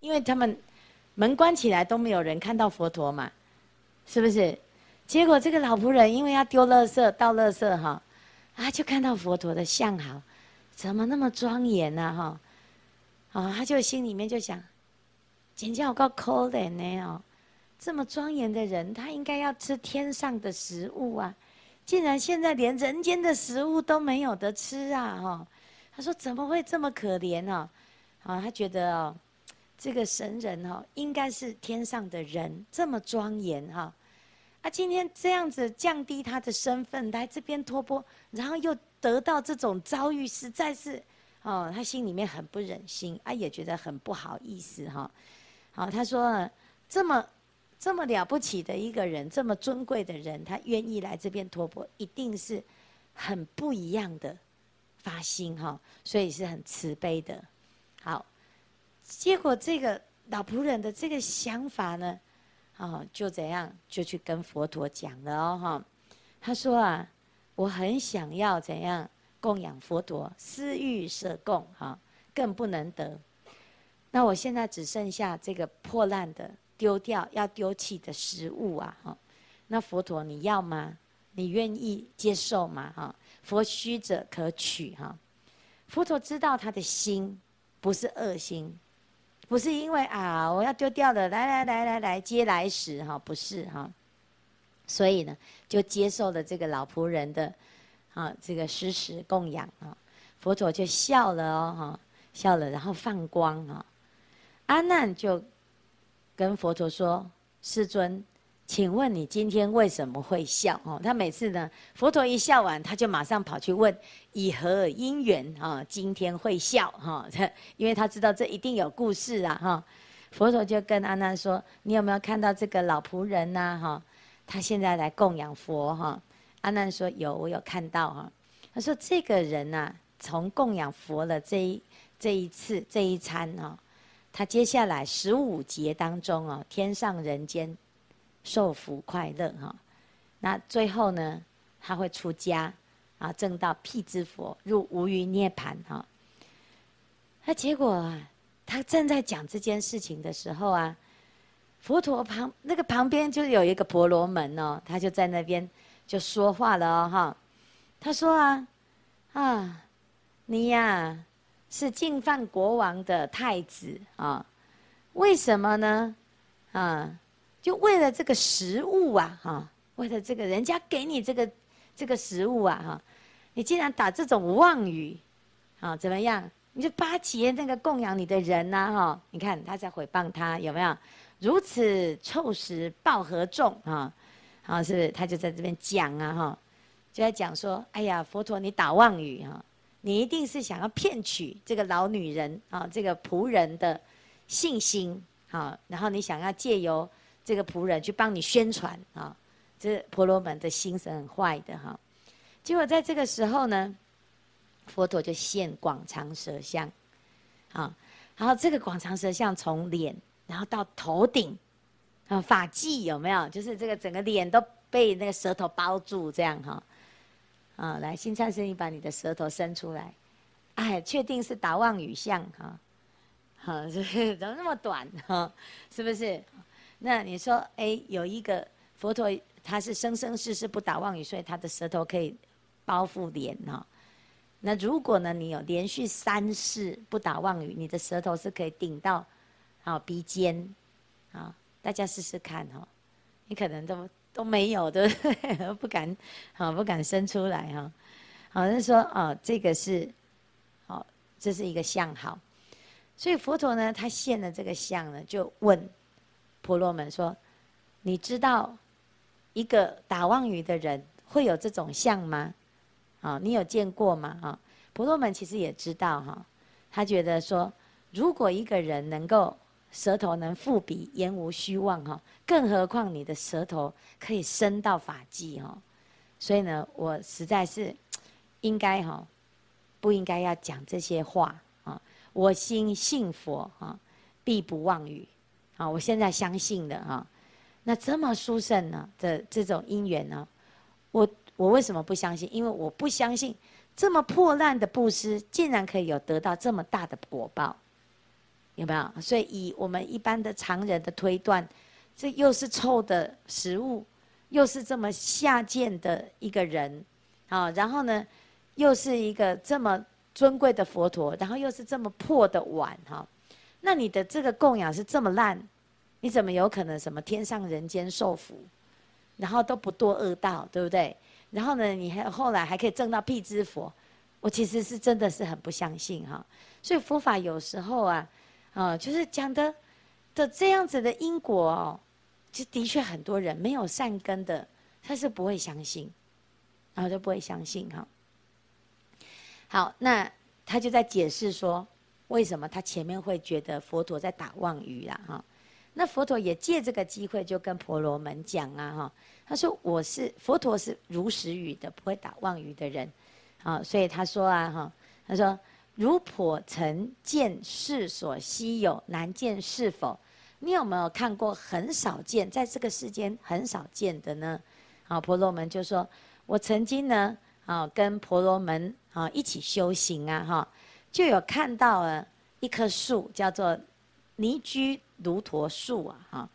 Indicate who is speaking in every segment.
Speaker 1: 因为他们门关起来都没有人看到佛陀嘛，是不是？结果这个老仆人因为要丢垃圾、倒垃圾哈，啊，就看到佛陀的像好，怎么那么庄严呢？哈，啊，他就心里面就想，真叫个可怜呢哦，这么庄严的人，他应该要吃天上的食物啊，竟然现在连人间的食物都没有得吃啊！哈，他说怎么会这么可怜呢？啊，他觉得哦。这个神人哈，应该是天上的人，这么庄严哈。啊，今天这样子降低他的身份来这边托钵，然后又得到这种遭遇，实在是哦，他心里面很不忍心啊，也觉得很不好意思哈。好，他说这么这么了不起的一个人，这么尊贵的人，他愿意来这边托钵，一定是很不一样的发心哈，所以是很慈悲的。好。结果这个老仆人的这个想法呢，哦，就怎样就去跟佛陀讲了哦，哈，他说啊，我很想要怎样供养佛陀，私欲舍供，哈，更不能得。那我现在只剩下这个破烂的丢掉要丢弃的食物啊，哈，那佛陀你要吗？你愿意接受吗？哈，佛须者可取，哈，佛陀知道他的心不是恶心。不是因为啊，我要丢掉了，来来来来来接来时哈，不是哈，所以呢，就接受了这个老仆人的啊这个施食供养啊，佛陀就笑了哦哈，笑了，然后放光啊，阿难就跟佛陀说：“世尊。”请问你今天为什么会笑？哦，他每次呢，佛陀一笑完，他就马上跑去问以何因缘啊，今天会笑哈？因为他知道这一定有故事啊哈。佛陀就跟阿难说：“你有没有看到这个老仆人呐？哈，他现在来供养佛哈。”阿难说：“有，我有看到哈。”他说：“这个人呐，从供养佛的这一这一次这一餐哈，他接下来十五劫当中哦，天上人间。”受福快乐哈，那最后呢，他会出家啊，证到辟支佛，入无余涅槃哈。那结果啊，他正在讲这件事情的时候啊，佛陀旁那个旁边就有一个婆罗门哦，他就在那边就说话了哦哈。他说啊啊，你呀是净饭国王的太子啊，为什么呢啊？就为了这个食物啊，哈，为了这个人家给你这个这个食物啊，哈，你竟然打这种妄语，啊，怎么样？你就巴结那个供养你的人呐，哈，你看他在诽谤他有没有？如此臭食报何众啊？啊，是不是？他就在这边讲啊，哈，就在讲说，哎呀，佛陀你打妄语哈，你一定是想要骗取这个老女人啊，这个仆人的信心，啊，然后你想要借由。这个仆人去帮你宣传啊，这婆罗门的心是很坏的哈。结果在这个时候呢，佛陀就现广长舌相，啊，然后这个广长舌相从脸，然后到头顶，啊，发髻有没有？就是这个整个脸都被那个舌头包住这样哈。啊，来，新灿生，你把你的舌头伸出来，哎，确定是达妄语相哈，好，是？怎么那么短哈？是不是？那你说，哎，有一个佛陀，他是生生世世不打妄语，所以他的舌头可以包覆脸哈。那如果呢，你有连续三世不打妄语，你的舌头是可以顶到啊鼻尖啊。大家试试看哈，你可能都都没有，对不？敢，好不敢伸出来哈。好，他说哦，这个是，好，这是一个相好。所以佛陀呢，他现了这个相呢，就问。婆罗门说：“你知道一个打妄语的人会有这种相吗？啊，你有见过吗？啊，婆罗门其实也知道哈，他觉得说，如果一个人能够舌头能覆鼻，言无虚妄哈，更何况你的舌头可以伸到发际哈，所以呢，我实在是应该哈，不应该要讲这些话啊。我心信佛啊，必不妄语。”啊，我现在相信了哈，那这么殊胜呢的这种因缘呢，我我为什么不相信？因为我不相信这么破烂的布施，竟然可以有得到这么大的果报。有没有？所以以我们一般的常人的推断，这又是臭的食物，又是这么下贱的一个人，啊，然后呢，又是一个这么尊贵的佛陀，然后又是这么破的碗，哈，那你的这个供养是这么烂，你怎么有可能什么天上人间受福，然后都不堕恶道，对不对？然后呢，你还后来还可以证到辟支佛，我其实是真的是很不相信哈。所以佛法有时候啊，啊，就是讲的的这样子的因果哦，就的确很多人没有善根的，他是不会相信，然后就不会相信哈。好，那他就在解释说，为什么他前面会觉得佛陀在打妄语啦哈。那佛陀也借这个机会就跟婆罗门讲啊哈。他说：“我是佛陀，是如实语的，不会打妄语的人，啊，所以他说啊，哈，他说如婆曾见世所稀有，难见是否？你有没有看过很少见，在这个世间很少见的呢？啊，婆罗门就说：我曾经呢，啊，跟婆罗门啊一起修行啊，哈，就有看到了一棵树，叫做尼居卢陀树啊，哈。”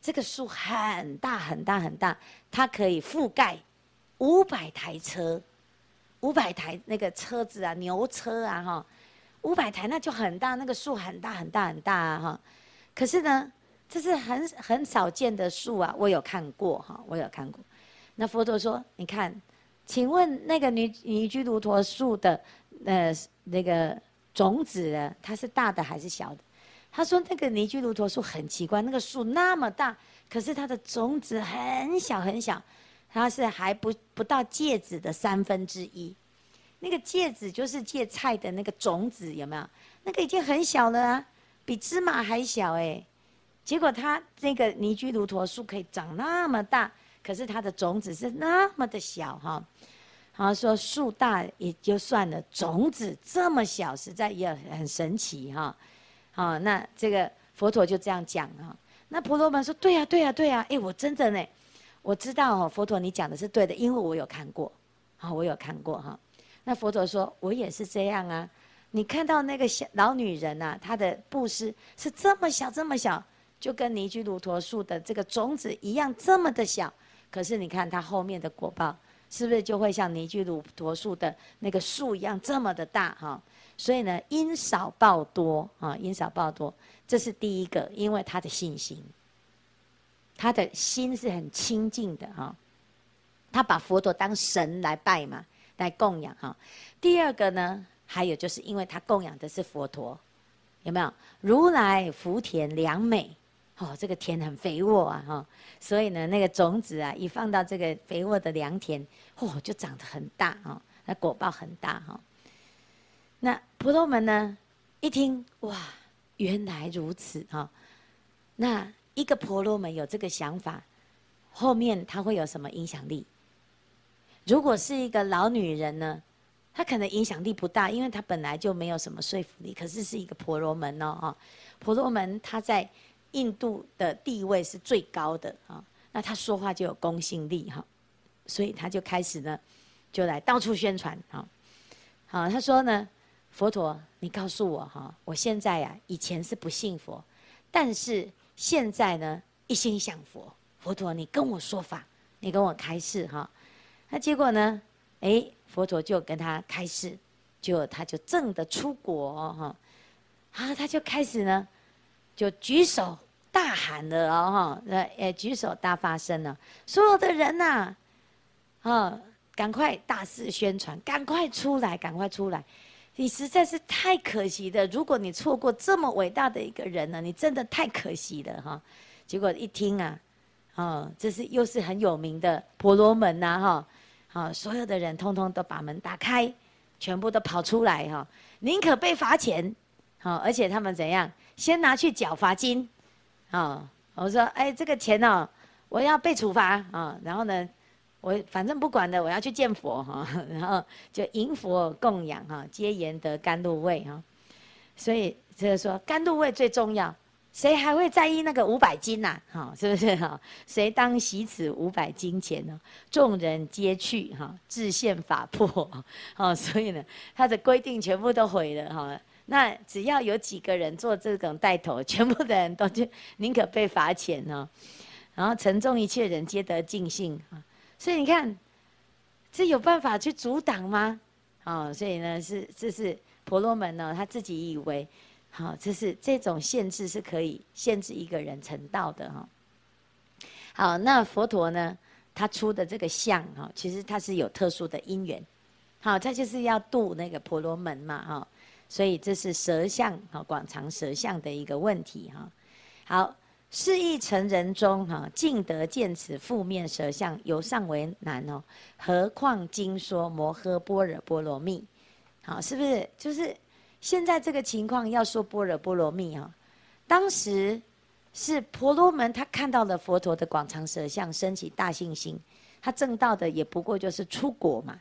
Speaker 1: 这个树很大很大很大，它可以覆盖五百台车，五百台那个车子啊，牛车啊，哈，五百台那就很大，那个树很大很大很大啊，哈。可是呢，这是很很少见的树啊，我有看过哈，我有看过。那佛陀说：“你看，请问那个尼尼居卢陀树的呃那个种子呢，它是大的还是小的？”他说：“那个尼居卢陀树很奇怪，那个树那么大，可是它的种子很小很小，它是还不不到芥子的三分之一。那个芥子就是芥菜的那个种子，有没有？那个已经很小了啊，比芝麻还小哎。结果它那个尼居卢陀树可以长那么大，可是它的种子是那么的小哈。好说树大也就算了，种子这么小，实在也很神奇哈。”好，那这个佛陀就这样讲啊。那婆罗门说：“对呀，对呀，对呀。哎，我真的呢，我知道哦，佛陀你讲的是对的，因为我有看过，好，我有看过哈。那佛陀说：我也是这样啊。你看到那个小老女人呐，她的布施是这么小，这么小，就跟尼居卢陀树的这个种子一样这么的小。可是你看她后面的果报，是不是就会像尼居卢陀树的那个树一样这么的大哈？”所以呢，因少报多啊，因少报多，这是第一个，因为他的信心，他的心是很清净的哈，他把佛陀当神来拜嘛，来供养哈。第二个呢，还有就是因为他供养的是佛陀，有没有？如来福田良美，哦，这个田很肥沃啊哈，所以呢，那个种子啊，一放到这个肥沃的良田，哦，就长得很大啊，那果报很大哈。那婆罗门呢？一听哇，原来如此啊！那一个婆罗门有这个想法，后面他会有什么影响力？如果是一个老女人呢，她可能影响力不大，因为她本来就没有什么说服力。可是是一个婆罗门哦，哈！婆罗门他在印度的地位是最高的啊，那他说话就有公信力哈，所以他就开始呢，就来到处宣传啊。好，他说呢。佛陀，你告诉我哈，我现在呀，以前是不信佛，但是现在呢，一心向佛。佛陀，你跟我说法，你跟我开示哈。那结果呢？哎，佛陀就跟他开示，就他就正的出国哈。啊，他就开始呢，就举手大喊了哦哈，呃，举手大发声了，所有的人呐，啊，赶快大肆宣传，赶快出来，赶快出来。你实在是太可惜的，如果你错过这么伟大的一个人呢，你真的太可惜了哈。结果一听啊，哦，这是又是很有名的婆罗门呐哈，好，所有的人通通都把门打开，全部都跑出来哈，宁可被罚钱，好，而且他们怎样，先拿去缴罚金，啊，我说哎，这个钱哦，我要被处罚啊，然后呢？我反正不管的，我要去见佛哈，然后就迎佛供养哈，皆言得甘露味哈。所以就是说甘露味最重要，谁还会在意那个五百金呐？哈，是不是哈？谁当惜此五百金钱呢？众人皆去哈，自现法破。哈，所以呢，他的规定全部都毁了哈。那只要有几个人做这种带头，全部的人都就宁可被罚钱哦。然后城中一切人皆得尽兴啊，所以你看，这有办法去阻挡吗？啊，所以呢是这是婆罗门呢他自己以为，好，这是这种限制是可以限制一个人成道的哈。好，那佛陀呢，他出的这个相哈，其实他是有特殊的因缘，好，他就是要度那个婆罗门嘛哈，所以这是舌相啊，广长舌相的一个问题哈。好。是亦成人中哈，尽得见此负面舌相，犹尚为难哦。何况经说摩诃般若波罗蜜，好，是不是？就是现在这个情况要说般若波罗蜜哈，当时是婆罗门他看到了佛陀的广长舌相，升起大信心，他证道的也不过就是出国嘛，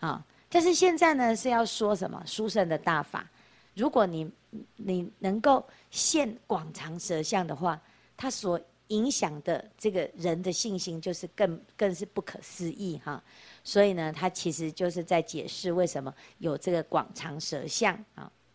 Speaker 1: 啊，但是现在呢是要说什么殊胜的大法，如果你你能够现广长舌相的话。它所影响的这个人的信心，就是更更是不可思议哈。所以呢，他其实就是在解释为什么有这个广长舌相啊。